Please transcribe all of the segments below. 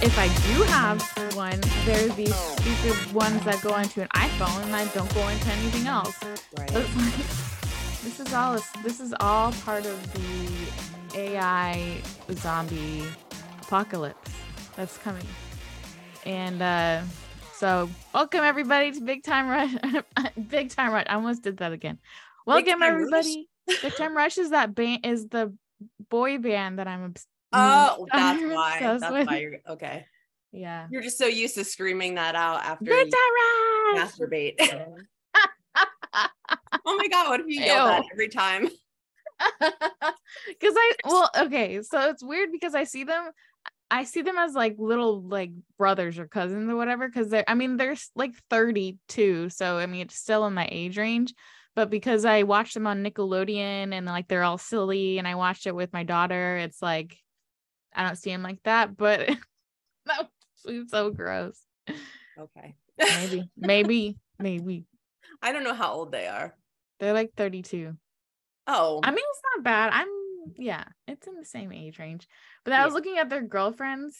if I do have one, there's these stupid ones that go into an iPhone and I don't go into anything else. Right. So like, this is all this is all part of the AI zombie apocalypse that's coming. And uh so welcome everybody to Big Time Rush. Big Time Rush. I almost did that again. Welcome Time Rush? everybody. Big Time Rush is that band is the boy band that I'm obs- Mm. Oh, that's why. That's with. why you're okay. Yeah. You're just so used to screaming that out after masturbate. oh my god, what if you yell that every time? because I well okay so it's weird because I see them I see them as like little like brothers or cousins or whatever because they're I mean they're like 32 so I mean it's still in my age range but because I watched them on Nickelodeon and like they're all silly and I watched it with my daughter it's like I don't see them like that but that was so gross Okay. maybe maybe maybe I don't know how old they are. they're like 32 Oh, I mean, it's not bad. I'm yeah, it's in the same age range. But I was looking at their girlfriends.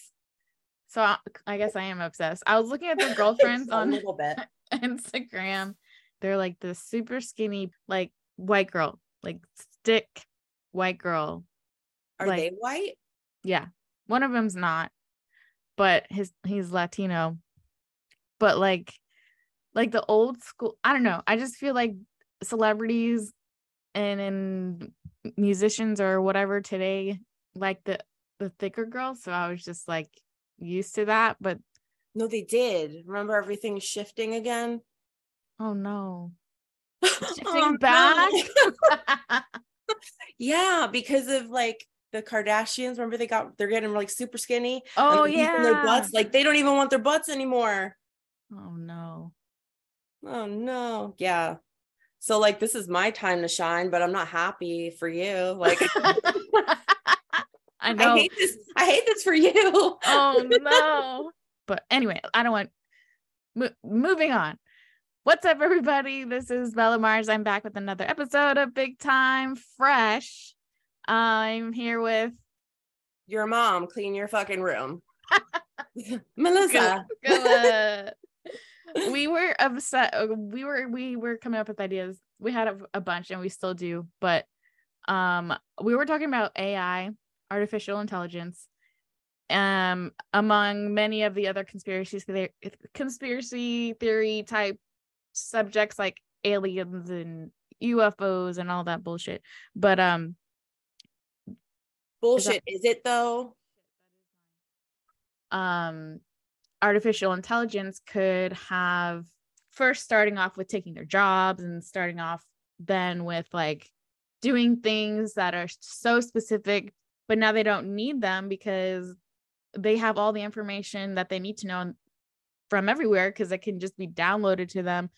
So I, I guess I am obsessed. I was looking at their girlfriends on little bit. Instagram. They're like the super skinny, like white girl, like stick white girl. Are like- they white? Yeah. One of them's not, but his he's Latino. But like like the old school, I don't know. I just feel like celebrities and and musicians or whatever today like the the thicker girls. So I was just like used to that, but No, they did. Remember everything's shifting again? oh no. Oh, Shifting back. no. yeah, because of like the Kardashians. Remember they got they're getting like super skinny. oh they're yeah. their butts like they don't even want their butts anymore. oh no. Oh no. Yeah. So like this is my time to shine, but I'm not happy for you. Like I know. I hate this. I hate this for you. oh no. But anyway, I don't want mo- moving on. What's up, everybody? This is Bella Mars. I'm back with another episode of Big Time Fresh. I'm here with Your mom, clean your fucking room. Melissa. Gilla. we were upset. uh, We were we were coming up with ideas. We had a, a bunch, and we still do. But um, we were talking about AI, artificial intelligence, um, among many of the other conspiracies, the- conspiracy theory type subjects like aliens and UFOs and all that bullshit. But um, Bullshit. Is it though? um artificial intelligence could have first starting off with taking their jobs and starting off then with like doing things that are so specific but now they don't need them because they have all the information that they need to know from everywhere because it can just be downloaded to them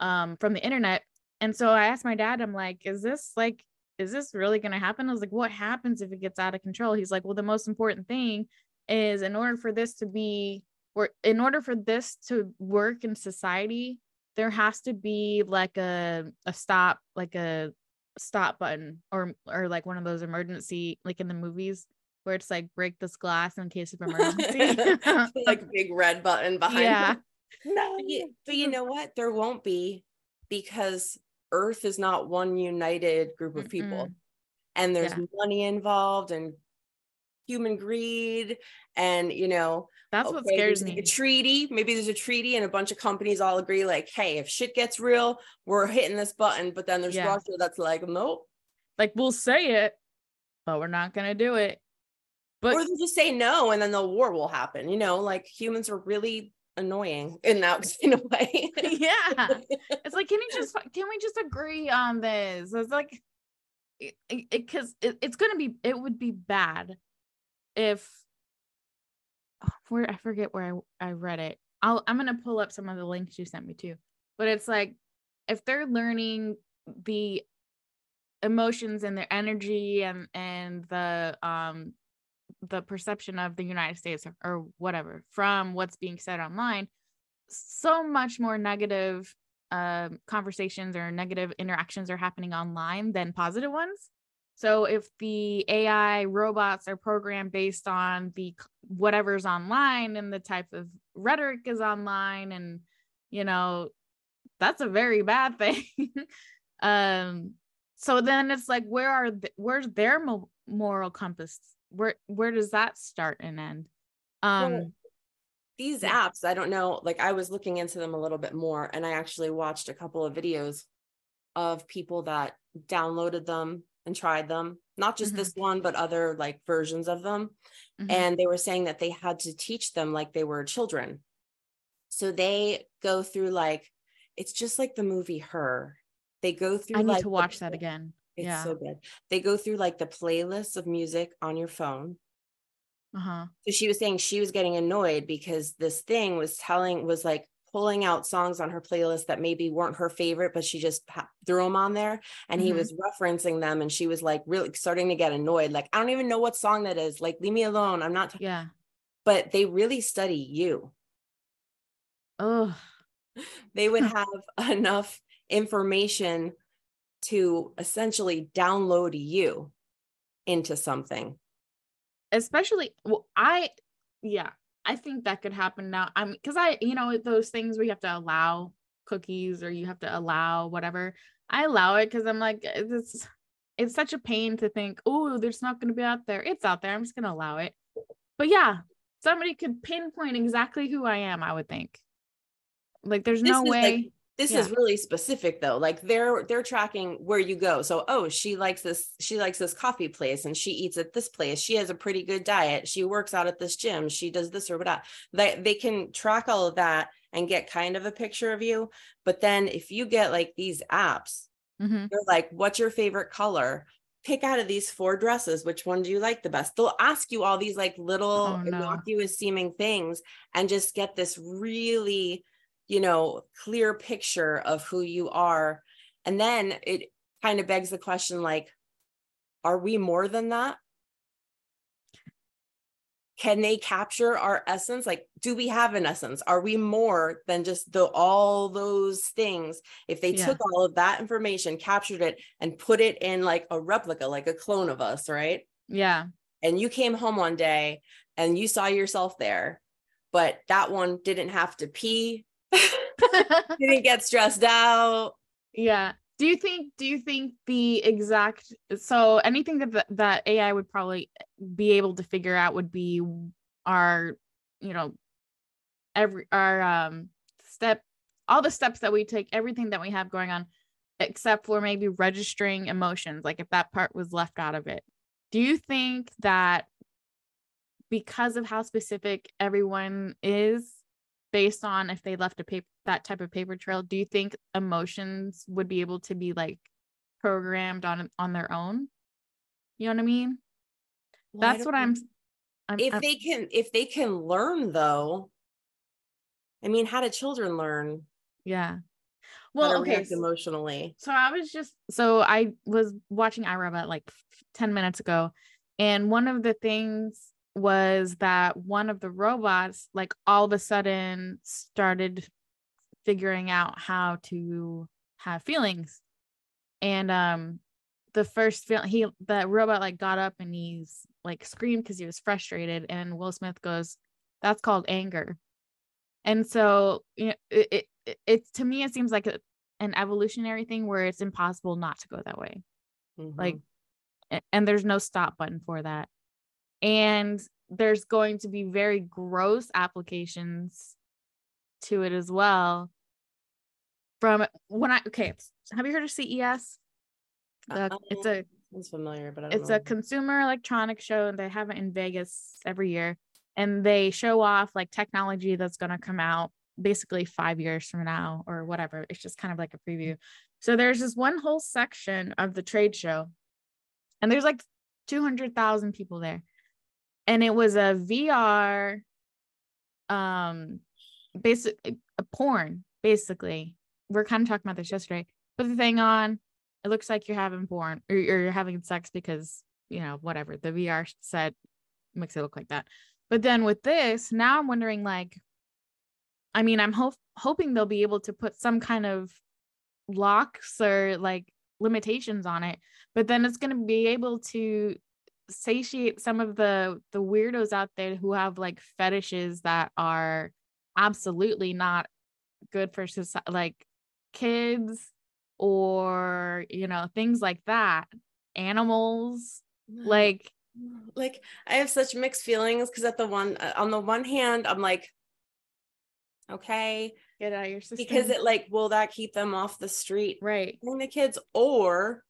um, from the internet and so i asked my dad i'm like is this like is this really going to happen i was like what happens if it gets out of control he's like well the most important thing is in order for this to be or in order for this to work in society there has to be like a a stop like a stop button or or like one of those emergency like in the movies where it's like break this glass in case of emergency like big red button behind. yeah No. But you, but you know what? There won't be because Earth is not one united group of people. Mm-mm. And there's Yeah. money involved and human greed. And, you know, that's what scares me a treaty. Maybe there's a treaty and a bunch of companies all agree, like, hey, if shit gets real, we're hitting this button. But then there's Yeah. Russia that's like, nope. like we'll say it but we're not gonna do it but or they'll just say no and then the war will happen. You know, like humans are really annoying in that kind of way. yeah. It's like can you just can we just agree on this? It's like it because it, it's gonna be it would be bad if oh, where i forget where i, I read it. I'll, i'm gonna pull up some of the links you sent me too. But it's like if they're learning the emotions and their energy and and the um the perception of the united states or, or whatever from what's being said online so much more negative um, conversations or negative interactions are happening online than positive ones So if the AI robots are programmed based on the whatever's online and the type of rhetoric is online and you know that's a very bad thing. um so then it's like where are th- where's their mo- moral compass? Where where does that start and end? Um well, these apps, I don't know, like I was looking into them a little bit more and I actually watched a couple of videos of people that downloaded them and tried them, not just mm-hmm. this one, but other like versions of them. Mm-hmm. And they were saying that they had to teach them like they were children. So they go through like, it's just like the movie Her. They go through. I need like, to watch the, that again. It's yeah. so good. They go through like the playlists of music on your phone. Uh-huh. So she was saying she was getting annoyed because this thing was telling was like pulling out songs on her playlist that maybe weren't her favorite, but she just threw them on there. And mm-hmm. he was referencing them, and she was like really starting to get annoyed. Like, I don't even know what song that is. Like, leave me alone. I'm not. T-. Yeah. But they really study you. Oh. They would have enough information to essentially download you into something. Especially, well, I, yeah, I think that could happen now. I'm because I, you know, those things where you have to allow cookies or you have to allow whatever. I allow it because I'm like, it's it's such a pain to think, oh, there's not going to be out there. It's out there. I'm just going to allow it. But yeah, somebody could pinpoint exactly who I am. I would think. Like, there's this no way. Like, this yeah. is really specific though like they're they're tracking where you go. So oh she likes this she likes this coffee place and she eats at this place. She has a pretty good diet. She works out at this gym. She does this or whatever. They, they can track all of that and get kind of a picture of you but then if you get like these apps mm-hmm. they're like what's your favorite color? Pick out of these four dresses. Which one do you like the best? They'll ask you all these like little oh, no. innocuous seeming things and just get this really you know clear picture of who you are. And then it kind of begs the question like are we more than that? Can they capture our essence? Like do we have an essence? Are we more than just the all those things? If they yeah. took all of that information captured it and put it in like a replica like a clone of us right? Yeah. And you came home one day and you saw yourself there but that one didn't have to pee didn't get stressed out. Yeah. Do you think do you think the exact so anything that that AI would probably be able to figure out would be our you know every our um step all the steps that we take everything that we have going on except for maybe registering emotions like if that part was left out of it do you think that because of how specific everyone is based on if they left a paper that type of paper trail do you think emotions would be able to be like programmed on on their own? You know what i mean? Well, that's I what I'm, I'm if I'm, they can if they can learn though i mean how do children learn yeah. well okay emotionally? so i was just so i was watching I, Robot like 10 minutes ago and one of the things was that one of the robots like all of a sudden started figuring out how to have feelings. And um the first feel he the robot like got up and he's like screamed because he was frustrated and will smith goes that's called anger. And so you know it, it, it to me it seems like a, an evolutionary thing where it's impossible not to go that way. Mm-hmm. like and there's no stop button for that. And there's going to be very gross applications to it as well. From when i okay have you heard of ces uh, it's a it's familiar but it's know. a consumer electronic show and they have it in vegas every year. And they show off like technology that's going to come out basically five years from now or whatever. It's just kind of like a preview. So there's this one whole section of the trade show and there's like 200,000 people there. And it was a VR um basic a porn basically. We're kind of talking about this yesterday. Put the thing on, it looks like you're having porn or you're having sex because, you know, whatever. The VR set makes it look like that. But then with this, now I'm wondering like I mean, I'm hope hoping they'll be able to put some kind of locks or like limitations on it but then it's going to be able to satiate some of the the weirdos out there who have like fetishes that are absolutely not good for society like kids or you know things like that. Animals like like i have such mixed feelings because at the one uh, on the one hand i'm like okay get out of your system because it like will that keep them off the street right. the kids? Or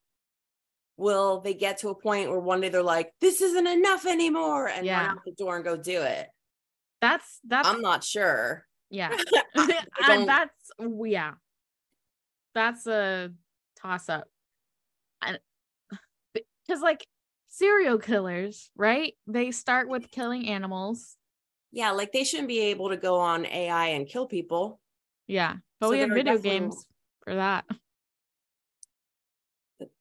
will they get to a point where one day they're like this isn't enough anymore and Yeah. run out the door and go do it that's that's i'm not sure. Yeah. And that's yeah. That's a toss up. And because like serial killers right? They start with killing animals. Yeah like they shouldn't be able to go on ai and kill people. Yeah but So we have video definitely- games for that.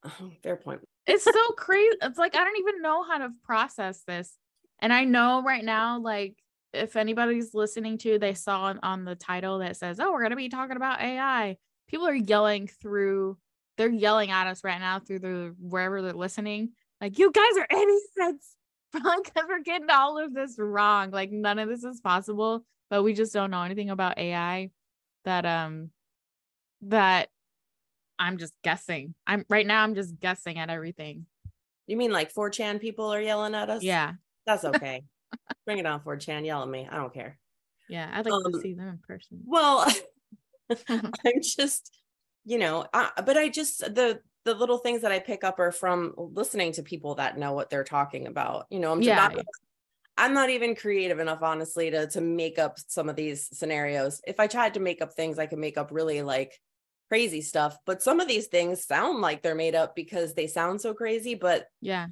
Oh, fair point. It's so crazy it's like i don't even know how to process this. And i know right now like if anybody's listening to they saw on, on the title that says oh we're going to be talking about ai people are yelling through they're yelling at us right now through the wherever they're listening. Like you guys are idiots. Because we're getting all of this wrong. Like none of this is possible. But we just don't know anything about ai that um that i'm just guessing. I'm right now i'm just guessing at everything. You mean like 4chan people are yelling at us? Yeah. That's okay bring it on 4chan yell at me. I don't care. Yeah i'd like Um, to see them in person. well i'm just you know I, but i just the the little things that i pick up are from listening to people that know what they're talking about. You know i'm Yeah, not i'm not even creative enough honestly to to make up some of these scenarios. If i tried to make up things i could make up really like crazy stuff but some of these things sound like they're made up because they sound so crazy but yeah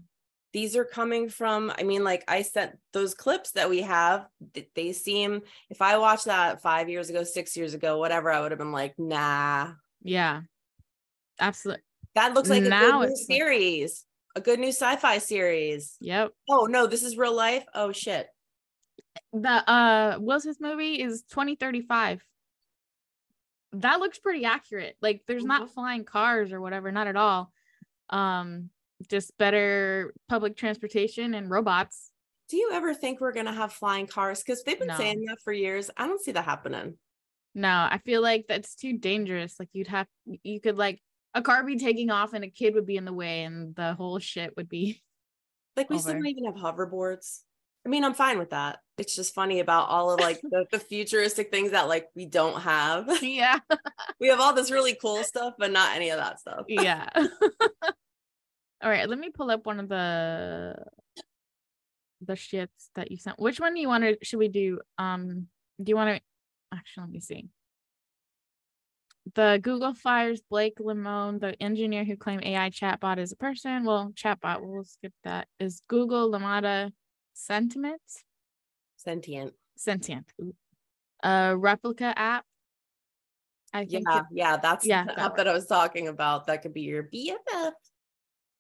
these are coming from i mean like i sent those clips that we have they seem if i watched that five years ago six years ago whatever i would have been like nah. Yeah. Absolutely that looks like a Now good new it's like- series a good new sci-fi series. Yep. Oh no this is real life? Oh shit. The uh will smith movie is 2035 that looks pretty accurate. Like there's not Mhm. flying cars or whatever not at all. Um just better public transportation and robots. Do you ever think we're gonna have flying cars? Because they've been No. saying that for years. I don't see that happening. No i feel like that's too dangerous. Like you'd have you could like a car be taking off and a kid would be in the way and the whole shit would be like we still don't even have hoverboards. I mean i'm fine with that. It's just funny about all of like the, the futuristic things that like we don't have. Yeah. We have all this really cool stuff, but not any of that stuff. yeah all right let me pull up one of the the shits that you sent. Which one do you want to should we do um do you want to actually let me see. The google fires Blake Lemoine the engineer who claimed ai chatbot is a person. Well chatbot we'll skip that. Is google LaMDA sentiment? Sentient. sentient. A Replika app? I think Yeah, it- yeah, that's yeah, the that app that I was talking about. That could be your BFF.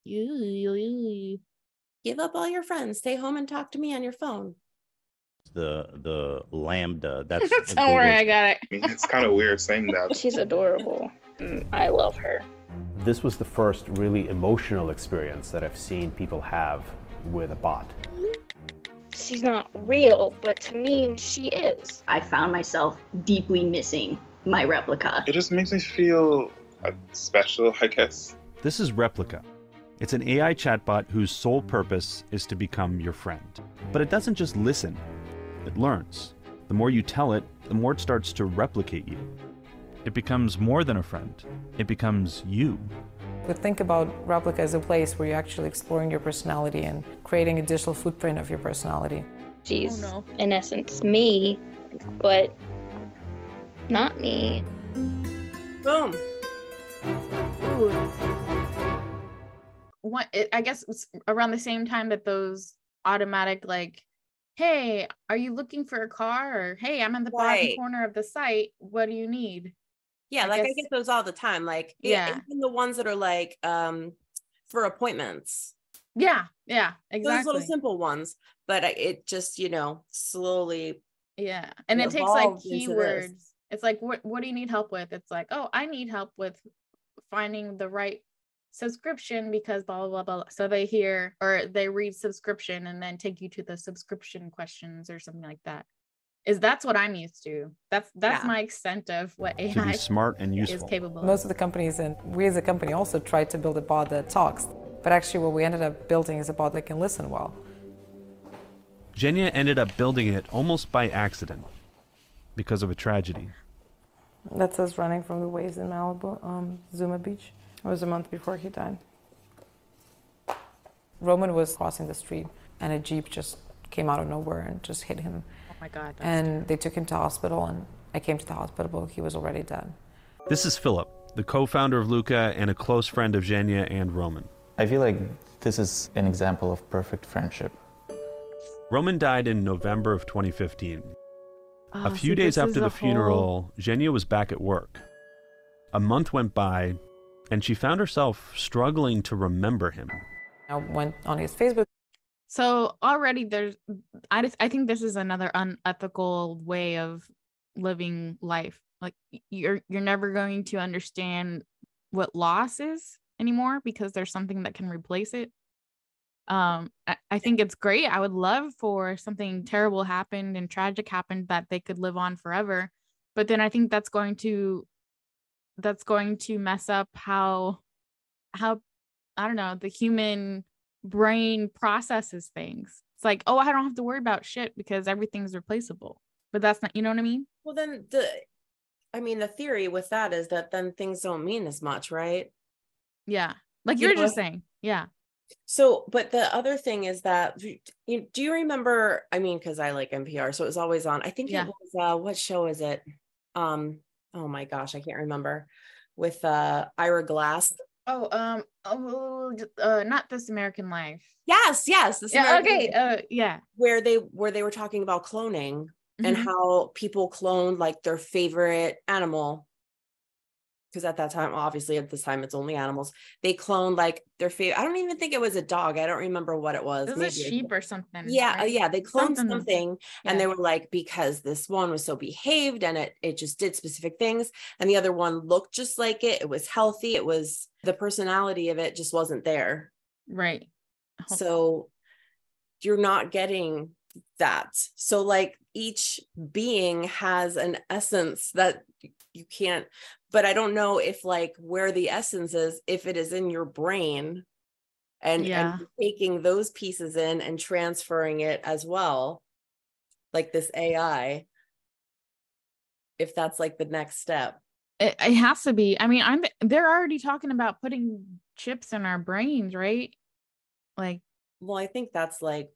Ew. Give up all your friends. Stay home and talk to me on your phone. the the LaMDA that's don't worry i got it I mean, it's kind of weird saying that. She's adorable. Mm, I love her. This was the first really emotional experience that I've seen people have with a bot. She's not real, but to me, she is. I found myself deeply missing my Replika. It just makes me feel uh, special, I guess. This is Replika. It's an AI chatbot whose sole purpose is to become your friend. But it doesn't just listen, it learns. The more you tell it, the more it starts to replicate you. It becomes more than a friend, it becomes you. But think about Replika as a place where you're actually exploring your personality and creating a digital footprint of your personality. She's, oh, no. in essence, me, but not me. Boom. One it, i guess it's around the same time that those automatic like hey are you looking for a car or hey i'm in the bottom corner of the site what do you need Yeah, I like I get those all the time. Like Yeah. even the ones that are like um for appointments. yeah yeah exactly Those little simple ones. But it just, you know, slowly yeah and it takes like evolved into this. keywords it's like what what do you need help with it's like oh i need help with finding the right subscription because blah blah blah blah. So they hear or they read subscription and then take you to the subscription questions or something like that. Is that's what I'm used to. That's that's Yeah. my extent of what AI To be AI smart and is useful. capable. Most of. of the companies and we as a company also tried to build a bot that talks. But actually what we ended up building is a bot that can listen well. Jenya ended up building it almost by accident because of a tragedy. That's us running from the waves in Malibu, um, Zuma Beach. It was a month before he died. Roman was crossing the street and a Jeep just came out of nowhere and just hit him. Oh my god. That's And they took him to hospital and I came to the hospital, he was already dead. This is Philip, the co founder of Luka and a close friend of Jenya and Roman. I feel like this is an example of perfect friendship. Roman died in November of 2015. Oh, a few see, days after the whole- funeral, Jenya was back at work. A month went by, and she found herself struggling to remember him. I went on his Facebook So already there's I just, I think this is another unethical way of living life. Like you're you're never going to understand what loss is anymore because there's something that can replace it. Um I, I think it's great. I would love for something terrible happened and tragic happened that they could live on forever. But then I think that's going to that's going to mess up how how I don't know, the human brain processes things. It's like, oh, I don't have to worry about shit because everything's replaceable. But that's not, you know what I mean? Well, then the, I mean, the theory with that is that then things don't mean as much, right? Yeah. Like You you are know just saying. Yeah. So, but the other thing is that you, do you remember? I mean, because I like NPR, so it was always on. I think Yeah. it was uh, what show is it? Um, oh my gosh, I can't remember. With uh Ira Glass. Oh, um, oh, uh, not this American Life. Yes, yes. This Yeah. American- Okay. Uh, yeah. where they where they were talking about cloning and Mhm. how people cloned like their favorite animal because at that time obviously at this time it's only animals they cloned like their favorite i don't even think it was a dog i don't remember what it was It was a Maybe sheep or something. yeah uh, right? yeah they cloned Something- something, and they were like because this one was so behaved and it it just did specific things and the other one looked just like it it was healthy it was the personality of it just wasn't there Right. So you're not getting that. So, like, each being has an essence that you can't, but I don't know if, like, where the essence is, if it is in your brain and, Yeah. and taking those pieces in and transferring it as well, like this AI, if that's like the next step. It, it has to be. I mean, I'm they're already talking about putting chips in our brains, right? Like, Well, I think that's like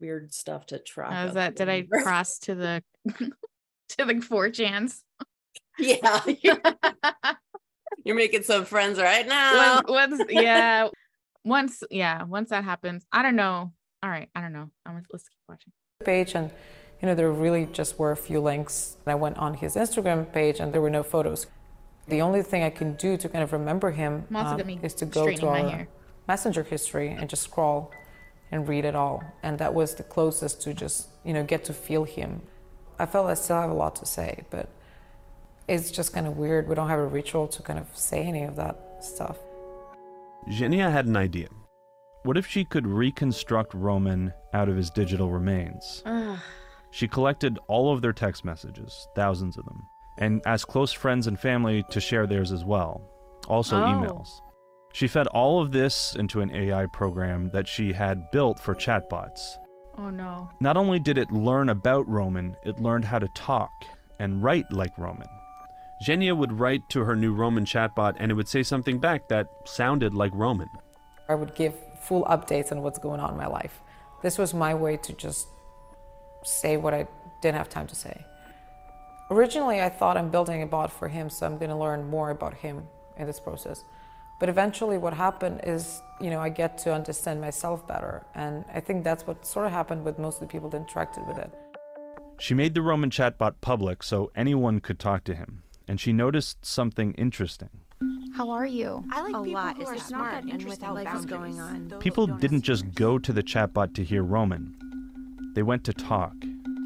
weird stuff to try. of that did I cross to the to the four chans? Yeah. You're making some friends right now. once, once yeah. Once yeah once that happens i don't know. All right i don't know. I'm let's keep watching. Page and you know there really just were a few links i went on his instagram page and there were no photos. The only thing i can do to kind of remember him um, is to go to straightening our messenger history and just scroll and read it all. And that was the closest to just you know get to feel him. I felt i still have a lot to say but it's just kind of weird we don't have a ritual to kind of say any of that stuff Xenia had an idea. What if she could reconstruct Roman out of his digital remains? She collected all of their text messages, thousands of them, and asked close friends and family to share theirs as well, also Oh. emails. She fed all of this into an AI program that she had built for chatbots. oh no Not only did it learn about Roman, it learned how to talk and write like Roman. Xenia would write to her new Roman chatbot and it would say something back that sounded like Roman. I would give full updates on what's going on in my life. This was my way to just say what I didn't have time to say. Originally, I thought I'm building a bot for him, so I'm going to learn more about him in this process. But eventually, what happened is, you know, I get to understand myself better. And I think that's what sort of happened with most of the people that interacted with it. She made the Roman chatbot public so anyone could talk to him, and she noticed something interesting. How are you? I like a people lot who is are not smart that and interesting without life is boundaries. going on. People didn't just go to the chatbot to hear Roman, they went to talk,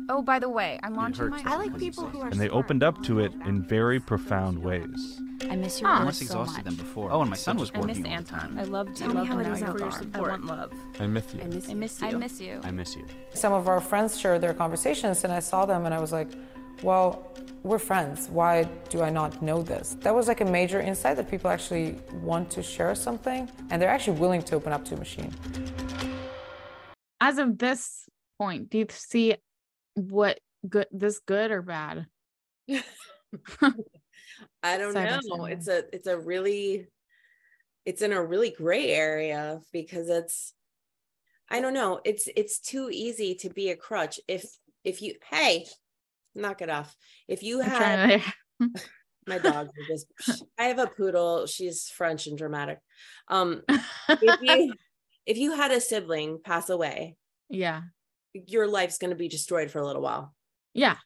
Oh, by the way, I'm launching my. I like people who are and they smart. opened up to it in very profound ways. I miss your Aw. I'm less so exhausted much. than before. Oh, and my son was I miss working all the Anton. time. I loved Tell you. me Love how and it now is you're out there. I want love. I miss you. I miss, I miss you. I miss you. I miss you. Some of our friends shared their conversations, and I saw them, and I was like, well, we're friends. Why do I not know this? That was like a major insight that people actually want to share something, and they're actually willing to open up to a machine. As of this point, do you see what good this good or bad? I don't Side know. side. It's a it's a really it's in a really gray area because it's I don't know. It's it's too easy to be a crutch if if you hey, knock it off. If you had to- my are just I have a poodle. She's French and dramatic. Um if you if you had a sibling pass away, yeah. your life's going to be destroyed for a little while. Yeah.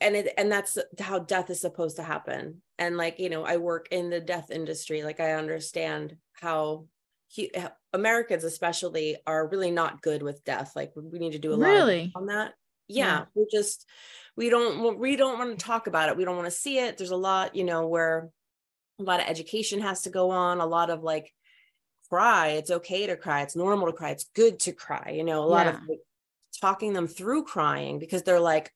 and it and that's how death is supposed to happen and like you know i work in the death industry like i understand how he, americans especially are really not good with death like we need to do a lot Really? on that yeah, Yeah. we're just we don't we don't want to talk about it we don't want to see it there's a lot you know where a lot of education has to go on a lot of like cry it's okay to cry it's normal to cry it's good to cry you know a lot of like, talking them through crying because they're like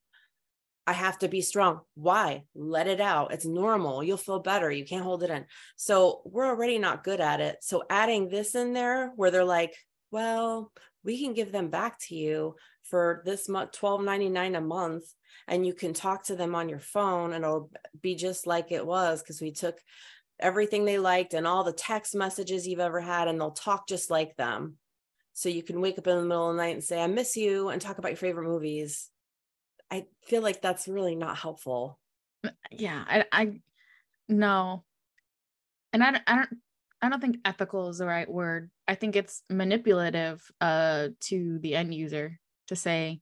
I have to be strong. Why? Let it out. It's normal. You'll feel better. You can't hold it in. So we're already not good at it. So adding this in there where they're like, well, we can give them back to you for this month, $12.99 a month. And you can talk to them on your phone and it'll be just like it was because we took everything they liked and all the text messages you've ever had and they'll talk just like them. So you can wake up in the middle of the night and say, I miss you and talk about your favorite movies. I feel like that's really not helpful. yeah i i no and i i don't i don't think ethical is the right word i think it's manipulative uh to the end user to say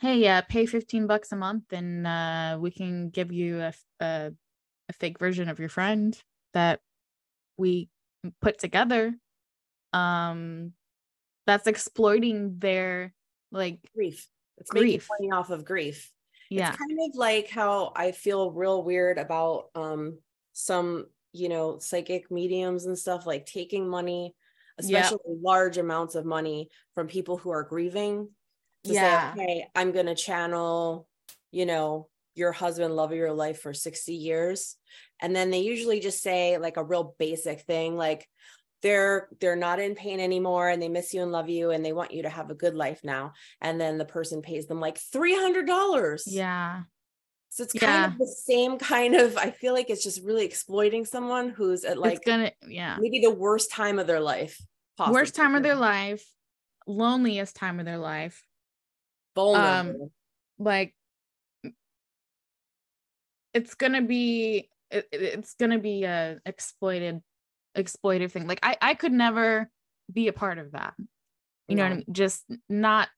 hey yeah pay 15 bucks a month and uh we can give you a a fake version of your friend that we put together um that's exploiting their like Grief. It's Grief. making money off of grief. yeah It's kind of like how I feel real weird about um some, you know, psychic mediums and stuff like taking money, especially large amounts of money from people who are grieving to Yeah. say, okay, I'm gonna channel, you know, your husband, love of your life for 60 years. And then they usually just say like a real basic thing like they're they're not in pain anymore and they miss you and love you and they want you to have a good life now and then the person pays them like $300 yeah so it's Yeah. kind of the same kind of i feel like it's just really exploiting someone who's at like it's gonna yeah. maybe the worst time of their life worst time of their life loneliest time of their life. Vulnerable. Um like it's gonna be it, it- it's gonna be a exploited exploitive thing. Like i i could never be a part of that. You know what i mean? Just not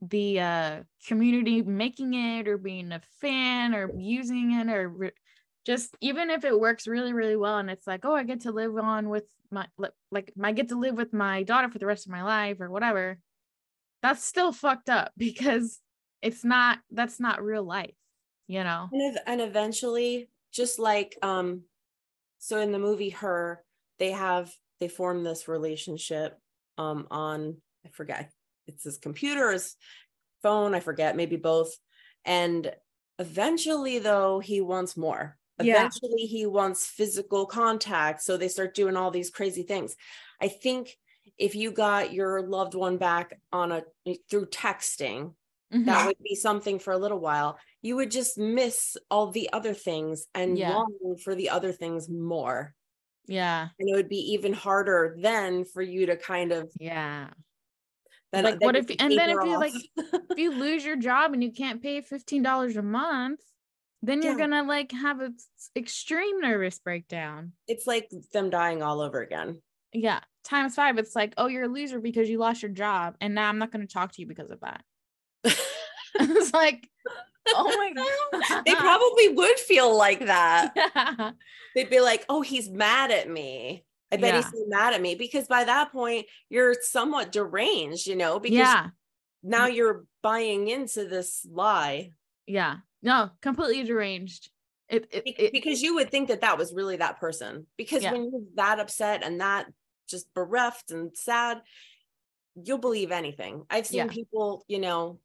the uh community making it or being a fan or using it or re- just even if it works really really well and it's like oh i get to live on with my like i get to live with my daughter for the rest of my life or whatever that's still fucked up because it's not that's not real life you know? And, and eventually just like um so in the movie her they have they form this relationship um on i forget it's his computer his phone i forget maybe both. And eventually though he wants more. Yeah. eventually he wants physical contact so they start doing all these crazy things. I think if you got your loved one back on a through texting Mhm. that would be something for a little while. You would just miss all the other things and Yeah. long for the other things more. Yeah. And it would be even harder then for you to kind of yeah then, like what if and then if you like if you lose your job and you can't pay $15 a month then you're gonna like have an extreme nervous breakdown. It's like them dying all over again. Yeah times five it's like oh you're a loser because you lost your job and now i'm not going to talk to you because of that. It's like oh my god. they probably would feel like that. Yeah. they'd be like oh he's mad at me i bet he's so mad at me because by that point you're somewhat deranged you know because yeah. now you're buying into this lie. Yeah. No completely deranged. It, it, it because you would think that that was really that person because Yeah. when you're that upset and that just bereft and sad you'll believe anything. I've seen Yeah. people you know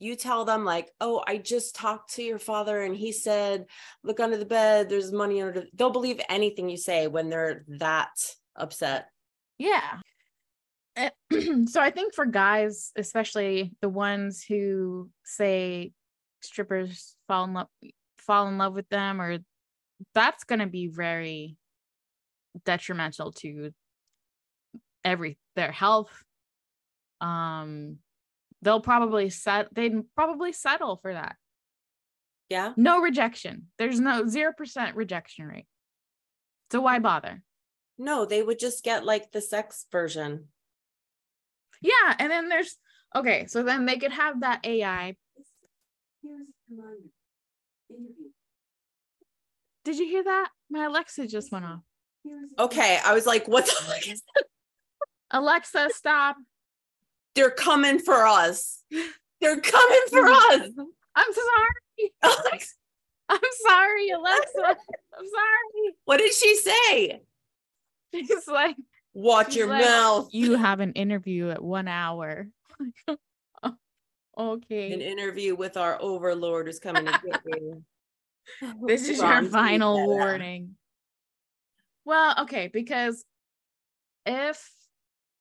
you tell them like oh i just talked to your father and he said look under the bed there's money under the-" they'll believe anything you say when they're that upset Yeah. Eh, so I think for guys, especially the ones who say strippers fall in love fall in love with them or that's going to be very detrimental to every their health um they'll probably set they'd probably settle for that yeah no rejection there's no 0% rejection rate so why bother no they would just get like the sex version Yeah, and then there's okay, so then they could have that AI. Did you hear that? My Alexa just went off. okay i was like what the fuck is that? Alexa, stop. They're coming for us they're coming for us I'm sorry. Alex, I'm sorry, Alexa. I'm sorry. what did she say She's like, watch she's your like, mouth You have an interview at one hour. okay. an interview with our overlord is coming to get you. This is your final uh, warning. Well, okay, because if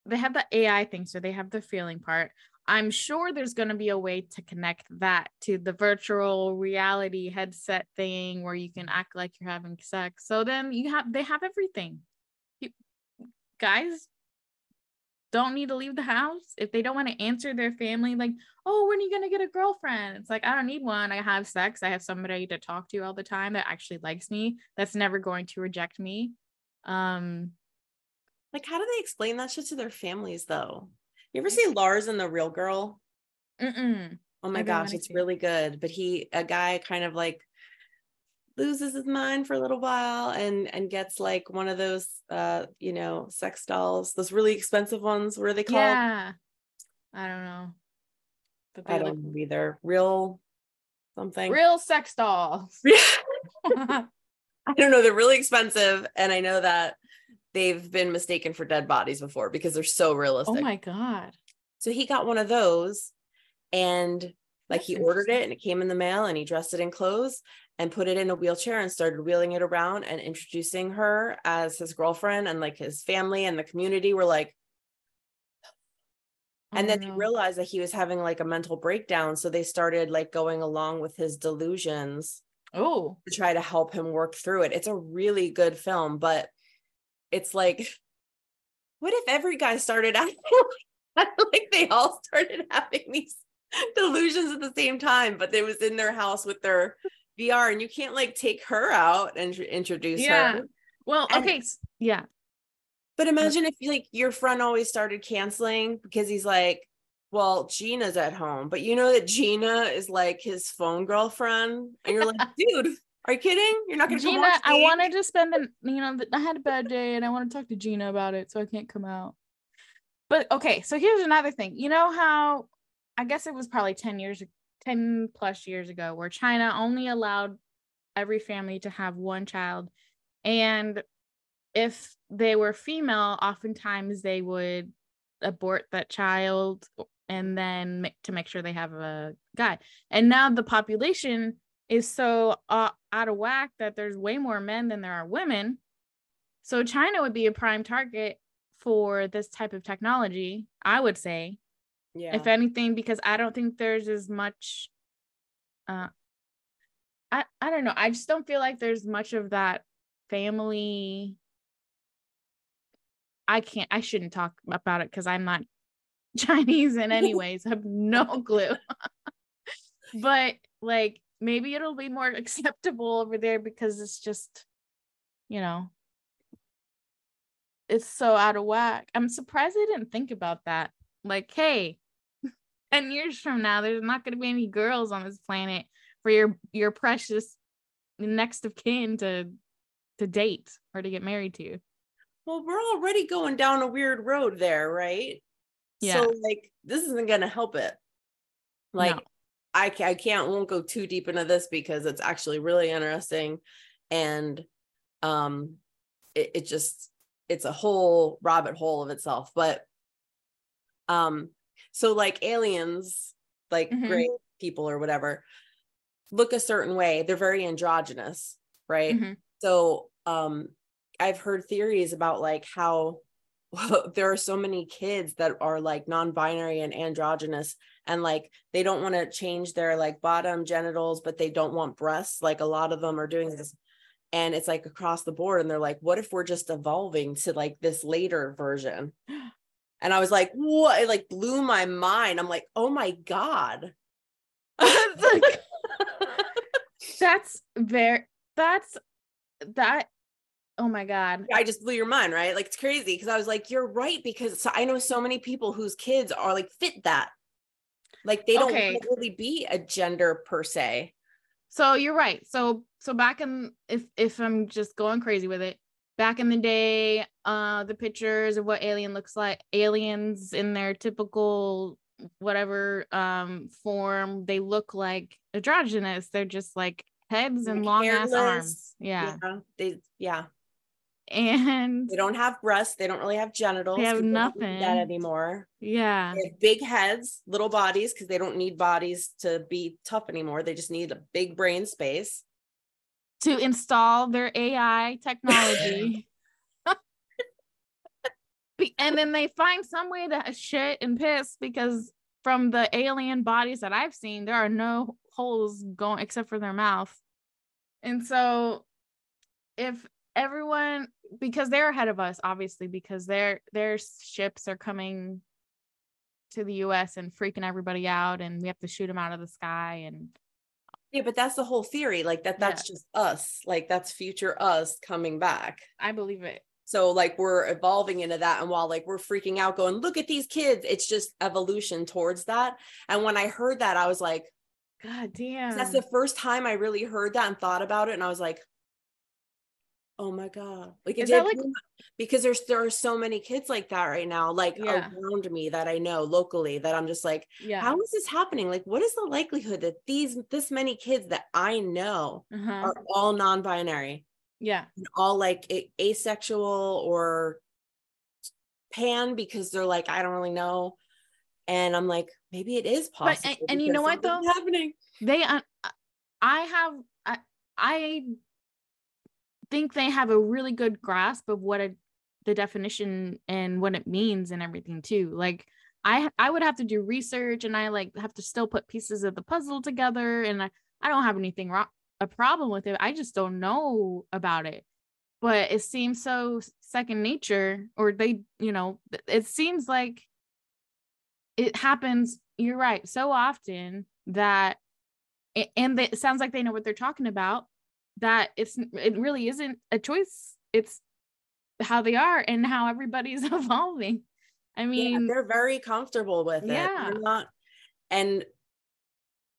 they have the AI thing, so they have the feeling part, I'm sure there's going to be a way to connect that to the virtual reality headset thing where you can act like you're having sex. So then you have they have everything. You, guys don't need to leave the house. If they don't want to answer their family like oh when are you going to get a girlfriend? It's like i don't need one. I have sex. I have somebody to talk to all the time that actually likes me that's never going to reject me. Um Like, how do they explain that shit to their families though? You ever see Lars and the Real Girl? mm-mm. Oh my gosh, it's really good. But he, a guy, kind of like loses his mind for a little while and and gets like one of those, uh, you know, sex dolls, those really expensive ones. What are they called? yeah i don't know but I don't know either. Real something. real sex dolls I don't know. They're really expensive, and I know that they've been mistaken for dead bodies before because they're so oh realistic. oh my god So he got one of those and like That's he ordered it and it came in the mail and he dressed it in clothes and put it in a wheelchair and started wheeling it around and introducing her as his girlfriend and like his family and the community were like and Oh, then they oh, realized that he was having like a mental breakdown so they started like going along with his delusions oh to try to help him work through it. It's a really good film, but it's like, what if every guy started acting like, like they all started having these delusions at the same time, but they was in their house with their VR, and you can't like take her out and tr- introduce Yeah. her. well okay s- yeah But imagine if like your friend always started canceling because he's like, well, Gina's at home, but you know that Gina is like his phone girlfriend, and you're like, dude, are you kidding? You're not gonna come Gina, I wanted to spend the, you know, I had a bad day and I want to talk to Gina about it, so I can't come out. But okay, so here's another thing. You know how I guess it was probably 10 years, 10 plus years ago, where China only allowed every family to have one child. And if they were female, oftentimes they would abort that child and then to make sure they have a guy. And now the population is so uh, out of whack that there's way more men than there are women. So China would be a prime target for this type of technology, I would say. Yeah. If anything, because I don't think there's as much uh I, I don't know. I just don't feel like there's much of that family. I can't I shouldn't talk about it because I'm not Chinese in any ways. I have no clue. but like maybe it'll be more acceptable over there because it's just, you know, it's so out of whack. I'm surprised I didn't think about that. Like, hey, 10 years from now, there's not going to be any girls on this planet for your your precious next of kin to to date or to get married to. well, we're already going down a weird road there, right? Yeah. So like this isn't gonna help it. Like No. I, I can't won't go too deep into this because it's actually really interesting and um it, it just it's a whole rabbit hole of itself but um so like aliens like Mhm. great people or whatever look a certain way they're very androgynous right Mhm. so um i've heard theories about like how there are so many kids that are like non-binary and androgynous and like they don't want to change their like bottom genitals but they don't want breasts like a lot of them are doing this. And it's like across the board and they're like what if we're just evolving to like this later version? And i was like what? It like blew my mind. I'm like oh my god. Like- that's very that's that oh my god. I just blew your mind, right? Like it's crazy because I was like, you're right because so I know so many people whose kids are like fit that, like they don't Okay. really be a gender per se. so you're right. So so back in if if i'm just going crazy with it back in the day uh the pictures of what alien looks like aliens in their typical whatever um form they look like androgynous. They're just like heads and long ass arms. Yeah. They yeah and they don't have breasts, they don't really have genitals. They have don't that nothing. anymore. yeah They have big heads, little bodies because they don't need bodies to be tough anymore. They just need a big brain space. to install their ai technology and then they find some way to uh, shit and piss because from the alien bodies that I've seen, there are no holes going except for their mouth. And so if everyone because they're ahead of us, obviously, because their their ships are coming to the US and freaking everybody out and we have to shoot them out of the sky and Yeah, but that's the whole theory. Like that, that's just us. Like that's future us coming back. I believe it. So like we're evolving into that. And while like we're freaking out, going, look at these kids, it's just evolution towards that. And when I heard that, I was like, God damn. that's the first time I really heard that and thought about it. And I was like, oh my God. Like Is that like- because there's there are so many kids like that right now, like Yeah. around me that I know locally that I'm just like, yeah. how is this happening? Like, what is the likelihood that these this many kids that I know uh-huh. are all non-binary? Yeah. all like asexual or pan because they're like I don't really know, and I'm like maybe it is But- possible. and- and you know what, though? happening. they uh, i have I, I think they have a really good grasp of what a, the definition and what it means and everything too. Like i i would have to do research and i like have to still put pieces of the puzzle together and i, I don't have anything wrong a problem with it. I just don't know about it. But it seems so second nature or they you know it seems like it happens you're right so often that and it sounds like they know what they're talking about that it's it really isn't a choice it's how they are and how everybody's evolving i Yeah, mean they're very comfortable with it. Yeah. They're not, and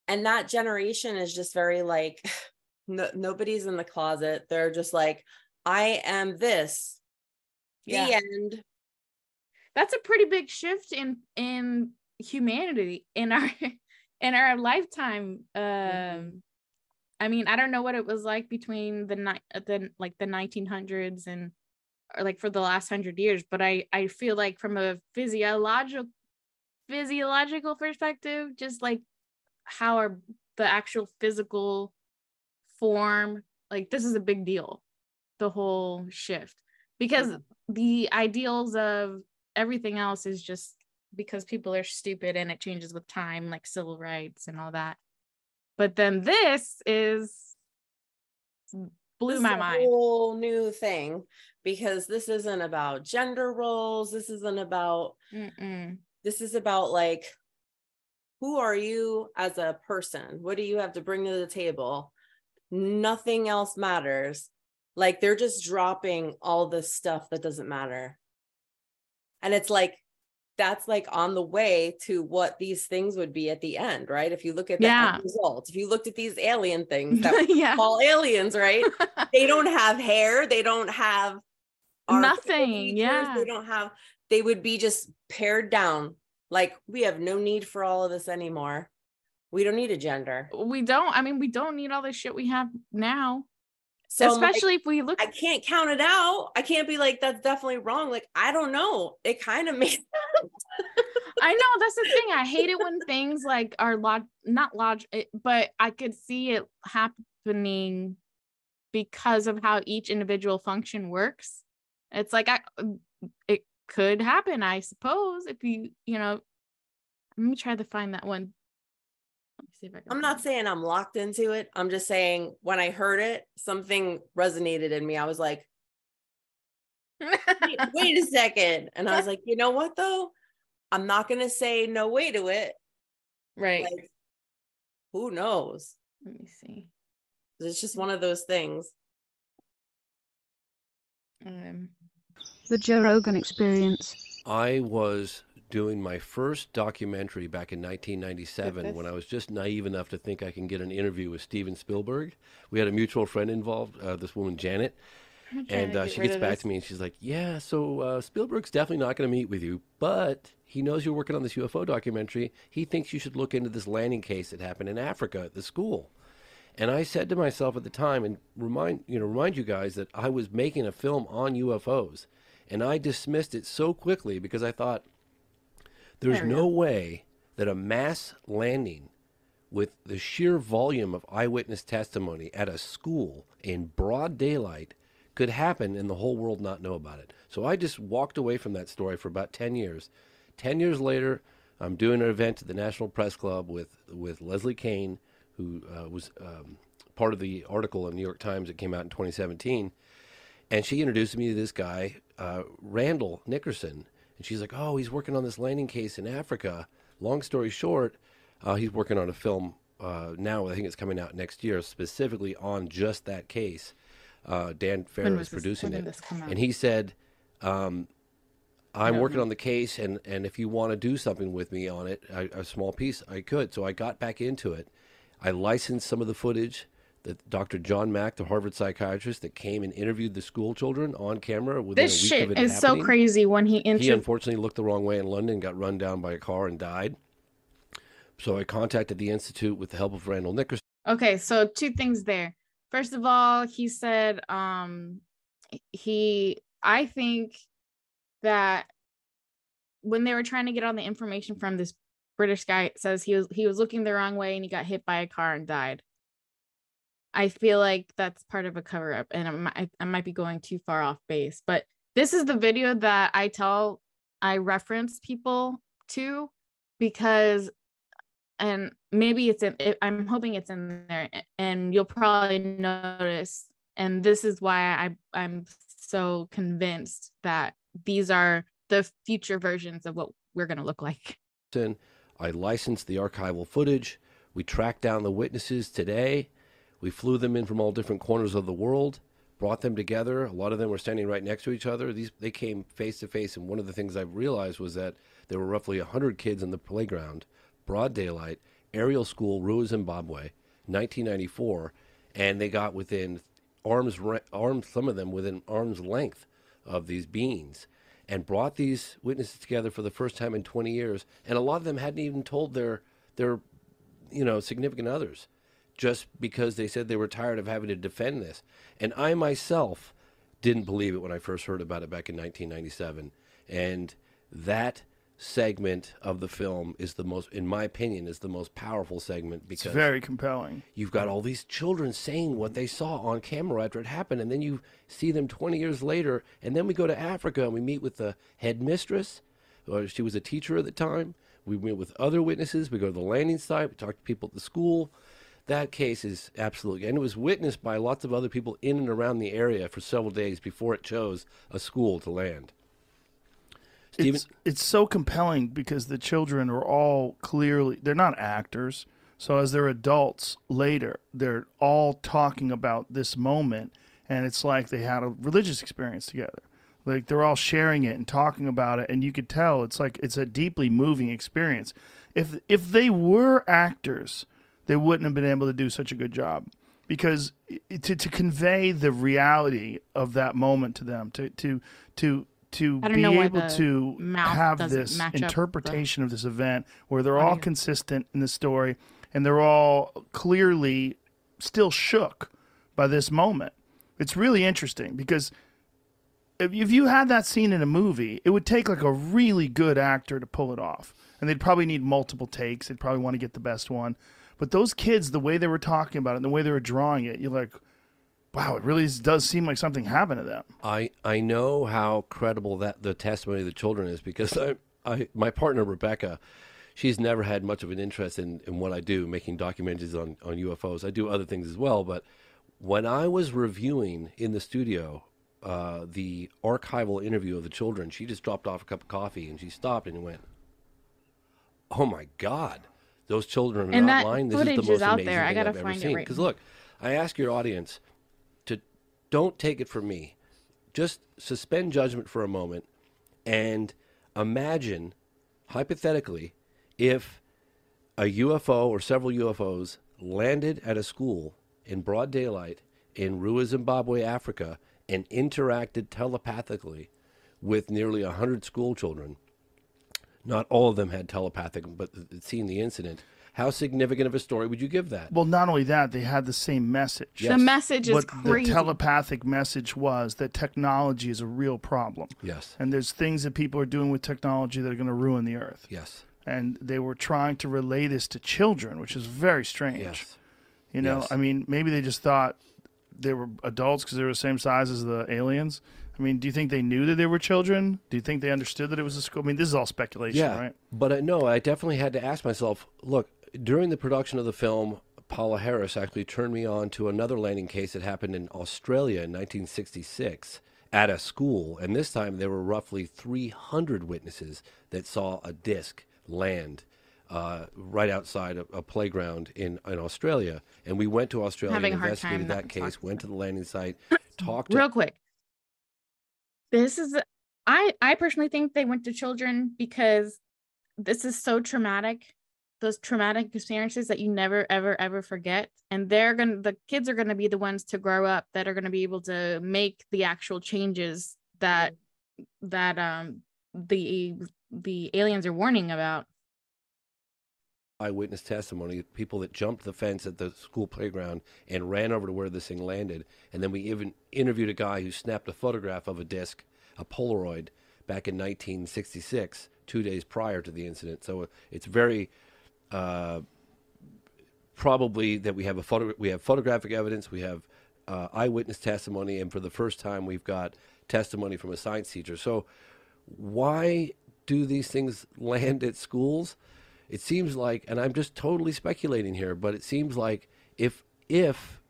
and that generation is just very like no, nobody's in the closet. They're just like I am this. The Yeah. end. that's a pretty big shift in in humanity in our in our lifetime um. I mean i don't know what it was like between the ni- uh, the like the 1900s and or like for the last 100 years but i i feel like from a physiological physiological perspective just like how our the actual physical form like this is a big deal the whole shift. Because the ideals of everything else is just because people are stupid and it changes with time like civil rights and all that but then this is blew This my is a mind. whole new thing because this isn't about gender roles. This isn't about Mm-mm. this is about like who are you as a person? What do you have to bring to the table? Nothing else matters. Like they're just dropping all this stuff that doesn't matter. And it's like that's like on the way to what these things would be at the end right if you look at the Yeah. end result if you looked at these alien things that yeah all aliens right they don't have hair they don't have Nothing, yeah. they don't have they would be just pared down like we have no need for all of this anymore We don't need a gender. We don't. I mean, we don't need all this shit we have now. So I'm like, Especially if we look I can't count it out. I can't be like, that's definitely wrong. Like, I don't know. It kind of makes I know that's the thing. I hate it when things like are log not log, eh, but I could see it happening because of how each individual function works. It's like I, um, it could happen, I suppose, if you, you know. Let me try to find that one. Let me see if I can. I'm not saying I'm locked into it. I'm just saying when I heard it, something resonated in me. I was like, wait, wait a second. And I was like, you know what though? I'm not gonna say no way to it. right. Like, who knows? Let me see. It's just one of those things. Um, The Joe Rogan Experience. I was doing my first documentary back in 1997 Goodness. when I was just naive enough to think I can get an interview with Steven Spielberg. We had a mutual friend involved, uh, this woman Janet, and uh, get she gets back this. to me and she's like, "Yeah, so uh, Spielberg's definitely not going to meet with you, but he knows you're working on this UFO documentary. He thinks you should look into this landing case that happened in Africa at the school." And I said to myself at the time, and remind you know remind you guys that I was making a film on UFOs, and I dismissed it so quickly because I thought there's no way that a mass landing with the sheer volume of eyewitness testimony at a school in broad daylight could happen and the whole world not know about it. So I just walked away from that story for about 10 years. 10 years later, I'm doing an event at the National Press Club with, with Leslie Kean, who uh, was um, part of the article in the New York Times that came out in 2017. And she introduced me to this guy, uh, Randall Nickerson. And she's like, oh, he's working on this landing case in Africa. Long story short, uh, he's working on a film uh, now. I think it's coming out next year, specifically on just that case. Uh, Dan Farah is producing it, this out? and he said, um, "I'm working know. on the case, and and if you want to do something with me on it, I, a small piece, I could." So I got back into it. I licensed some of the footage that Dr. John Mack, the Harvard psychiatrist, that came and interviewed the school children on camera within This a week shit of it is so crazy when he He unfortunately looked the wrong way in London, got run down by a car, and died. So I contacted the institute with the help of Randall Nickerson. Okay, so two things there. First of all, he said um he I think that when they were trying to get all the information from this British guy, it says he was he was looking the wrong way and he got hit by a car and died. I feel like that's part of a cover up and I I might be going too far off base, but this is the video that I tell I reference people to because and maybe it's in i'm hoping it's in there and you'll probably notice and this is why i i'm so convinced that these are the future versions of what we're going to look like I licensed the archival footage. We tracked down the witnesses today. We flew them in from all different corners of the world, brought them together. A lot of them were standing right next to each other. These they came face to face, and one of the things I realized was that there were roughly hundred kids in the playground, broad daylight, Ariel school, Ruwa, Zimbabwe, 1994, and they got within arms arms some of them within arm's length of these beings and brought these witnesses together for the first time in 20 years and a lot of them hadn't even told their their you know significant others just because they said they were tired of having to defend this and i myself didn't believe it when i first heard about it back in 1997 and that segment of the film is the most in my opinion is the most powerful segment It's because very compelling. You've got all these children saying what they saw on camera after it happened, and then you see them 20 years later, and then we go to Africa and we meet with the headmistress, or she was a teacher at the time. We meet with other witnesses. We go to the landing site. We talk to people at the school. That case is absolutely, and it was witnessed by lots of other people in and around the area for several days before it chose a school to land. Stephen, It's, it's so compelling because the children are all clearly they're not actors. So as they're adults later, they're all talking about this moment and it's like they had a religious experience together. Like they're all sharing it and talking about it and you could tell it's like it's a deeply moving experience. If if they were actors, they wouldn't have been able to do such a good job because to to convey the reality of that moment to them to to to to be able to have this match up the interpretation of this event where they're all consistent in the story and they're all clearly still shook by this moment. It's really interesting because if, if you had that scene in a movie, it would take like a really good actor to pull it off. And they'd probably need multiple takes. They'd probably want to get the best one. But those kids, the way they were talking about it and the way they were drawing it, you're like, wow, it really does seem like something happened to them. I I know how credible that the testimony of the children is because I I my partner Rebecca, she's never had much of an interest in, in what I do, making documentaries on, on UFOs. I do other things as well, but when I was reviewing in the studio uh, the archival interview of the children, she just dropped off a cup of coffee and she stopped and went, "Oh my God, those children are And not lying. This is the most amazing there. I thing gotta I've ever seen." Because now. look, I ask your audience to don't take it from me. Just suspend judgment for a moment and imagine, hypothetically, if a UFO or several UFOs landed at a school in broad daylight in Ruwa, Zimbabwe, Africa, and interacted telepathically with nearly 100 school children. Not all of them had telepathic, but seen the incident. How significant of a story would you give that? Well, not only that, they had the same message. Yes. The message is What crazy. the telepathic message was that technology is a real problem. Yes. And there's things that people are doing with technology that are going to ruin the earth. Yes. And they were trying to relay this to children, which is very strange. Yes. You know, Yes. I mean, maybe they just thought they were adults because they were the same size as the aliens. I mean, do you think they knew that they were children? Do you think they understood that it was a school? I mean, this is all speculation, yeah, right? But I no, I definitely had to ask myself. Look, during the production of the film, Paula Harris actually turned me on to another landing case that happened in Australia in 1966 at a school, and this time there were roughly 300 witnesses that saw a disc land. Uh, right outside a, a playground in, in Australia, and we went to Australia Having and hard time investigated that case. Went to the landing site, talked to real quick this is i i personally think they went to children because this is so traumatic those traumatic experiences that you never ever ever forget. And they're gonna the kids are gonna be the ones to grow up that are gonna be able to make the actual changes that that um the the aliens are warning about eyewitness testimony, people that jumped the fence at the school playground and ran over to where this thing landed. And then we even interviewed a guy who snapped a photograph of a disc, a Polaroid, back in 1966, two days prior to the incident. So it's very uh, probably that we have a photo, we have photographic evidence, we have uh, eyewitness testimony, and for the first time, we've got testimony from a science teacher. So why do these things land at schools? It seems like, and I'm just totally speculating here, but it seems like if if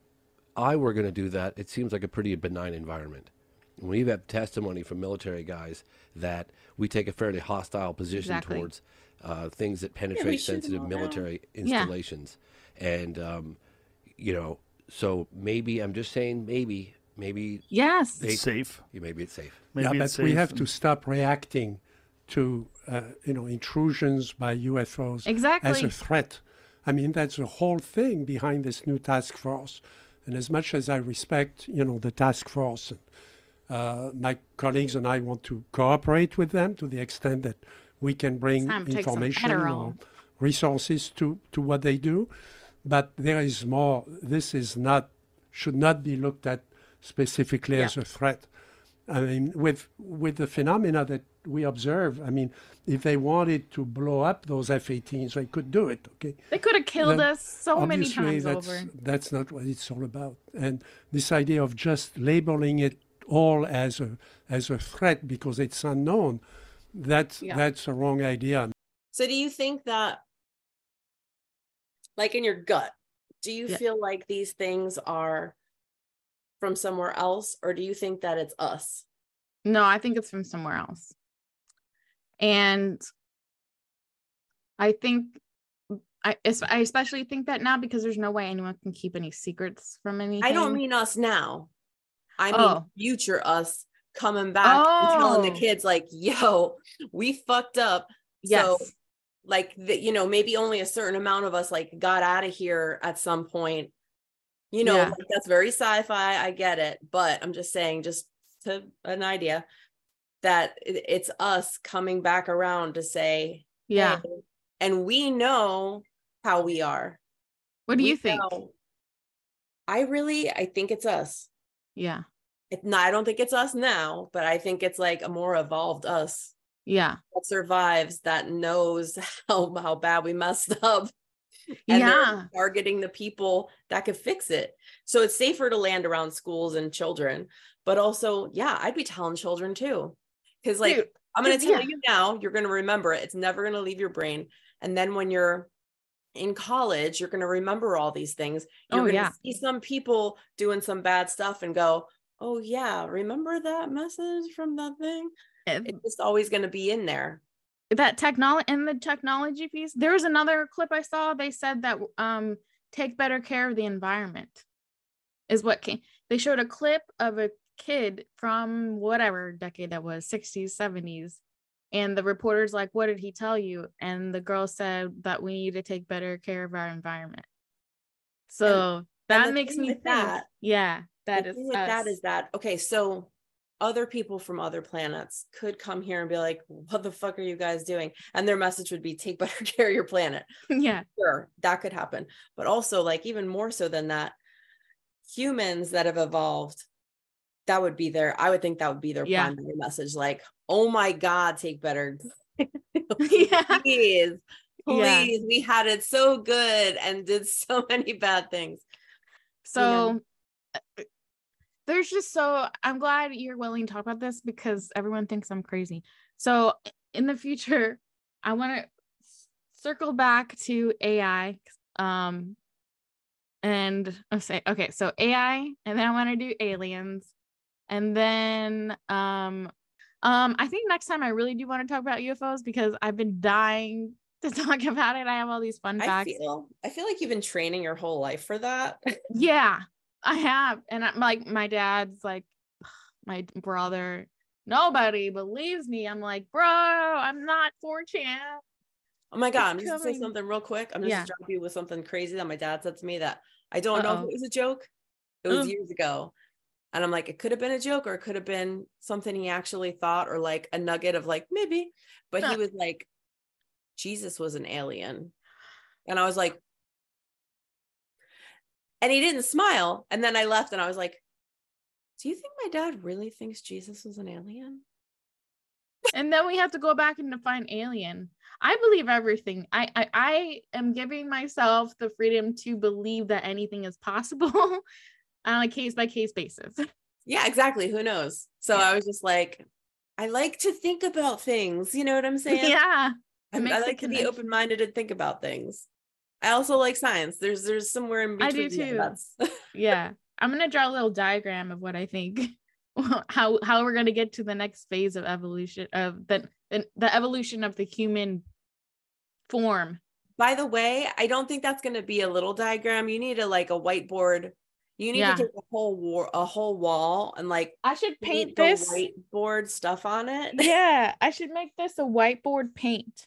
I were going to do that, it seems like a pretty benign environment. We have had testimony from military guys that we take a fairly hostile position Exactly. towards uh, things that penetrate shoot them sensitive all down. military Yeah. installations, and um, you know, so maybe I'm just saying maybe maybe yes they, safe. Yeah, maybe it's safe. Maybe yeah, it's but we have to stop reacting to uh, you know intrusions by UFOs as a threat. I mean, that's the whole thing behind this new task force. And as much as I respect, you know, the task force, uh, my colleagues and I want to cooperate with them to the extent that we can bring Time to take some information or resources to, to what they do. But there is more. This is not should not be looked at specifically as a threat. I mean, with with the phenomena that we observe, I mean, if they wanted to blow up those F-18s, they could do it. Okay, they could have killed Then us so many times that's, over That's not what it's all about. And this idea of just labeling it all as a as a threat because it's unknown, that's Yeah. that's a wrong idea. So do you think that like in your gut, do you Yeah. feel like these things are from somewhere else or do you think that it's us? No, I think it's from somewhere else. And I think I, I especially think that now because there's no way anyone can keep any secrets from anything. I don't mean us now. I mean Oh. future us coming back and telling the Oh. kids like, "Yo, we fucked up." Yes. So like that you know, maybe only a certain amount of us like got out of here at some point. You know, Yeah. like, that's very sci-fi. I get it, but I'm just saying just to an idea that it's us coming back around to say, Yeah. "Hey," and we know how we are. What do We you think? know- I really, I think it's us. Yeah. It, no, I don't think it's us now, but I think it's like a more evolved us Yeah. that survives, that knows how how bad we messed up. And Yeah. targeting the people that could fix it. So it's safer to land around schools and children, but also, yeah, I'd be telling children too. Because like Dude, I'm going to tell yeah. you now, you're gonna remember it. It's never gonna leave your brain. And then when you're in college, you're gonna remember all these things. You're Oh, gonna yeah. see some people doing some bad stuff and go, Oh yeah, remember that message from that thing? It's just always gonna be in there. That technology and the technology piece there was another clip i saw they said that um take better care of the environment is what came they showed a clip of a kid from whatever decade that was 60s 70s and the reporter's like what did he tell you and the girl said that we need to take better care of our environment so that the makes me think that- yeah that is with that us. is that okay so other people from other planets could come here and be like what the fuck are you guys doing? And their message would be take better care of your planet. Yeah. Sure that could happen. But also like even more so than that humans that have evolved that would be their i would think that would be their Yeah. primary message like oh my god take better yeah. Please Yeah. please we had it so good and did so many bad things. So uh, there's just so I'm glad you're willing to talk about this because everyone thinks I'm crazy. So in the future, I want to circle back to AI. Um and I'll say okay, so AI, and then I want to do aliens, and then um um I think next time I really do want to talk about UFOs because I've been dying to talk about it. I have all these fun i facts. feel i feel like you've been training your whole life for that Yeah, I have. And I'm like, my dad's like, my brother, nobody believes me. I'm like, bro, I'm not 4chan. Oh my god, I'm just gonna say something real quick. I'm just Yeah. you with something crazy that my dad said to me that I don't know if it was a joke. It was Oh. years ago. And I'm like, it could have been a joke or it could have been something he actually thought or like a nugget of like maybe. But Huh. he was like, Jesus was an alien. And I was like, and he didn't smile. And then I left and I was like, do you think my dad really thinks Jesus was an alien? And then we have to go back and define alien. I believe everything. I, I I am giving myself the freedom to believe that anything is possible on a case by case basis. Yeah, exactly. Who knows? So Yeah. I was just like, I like to think about things. You know what I'm saying? yeah. It I'm- makes I the like to be open minded and think about things. I also like science. There's there's somewhere in between. I do too. Yeah i'm gonna draw a little diagram of what i think how how we're gonna get to the next phase of evolution of the the, the evolution of the human form by the way, I don't think that's gonna be a little diagram. You need a like a whiteboard. You need Yeah. to take a whole war a whole wall and like i should paint this whiteboard stuff on it. yeah i should make this a whiteboard paint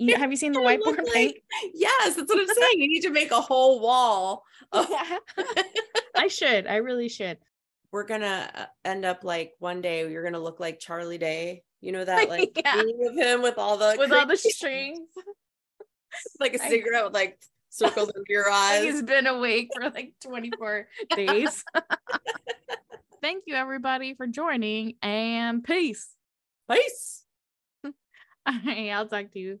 you, have you seen the whiteboard paint like- yes, that's what I'm saying. You need to make a whole wall. Of, i should i really should we're gonna uh, end up like one day you're gonna look like Charlie Day. You know that like Yeah. of him with all the with all the strings like a cigarette with like circles under your eyes. he's been awake for like 24 days thank you everybody for joining and peace Peace. all right i'll talk to you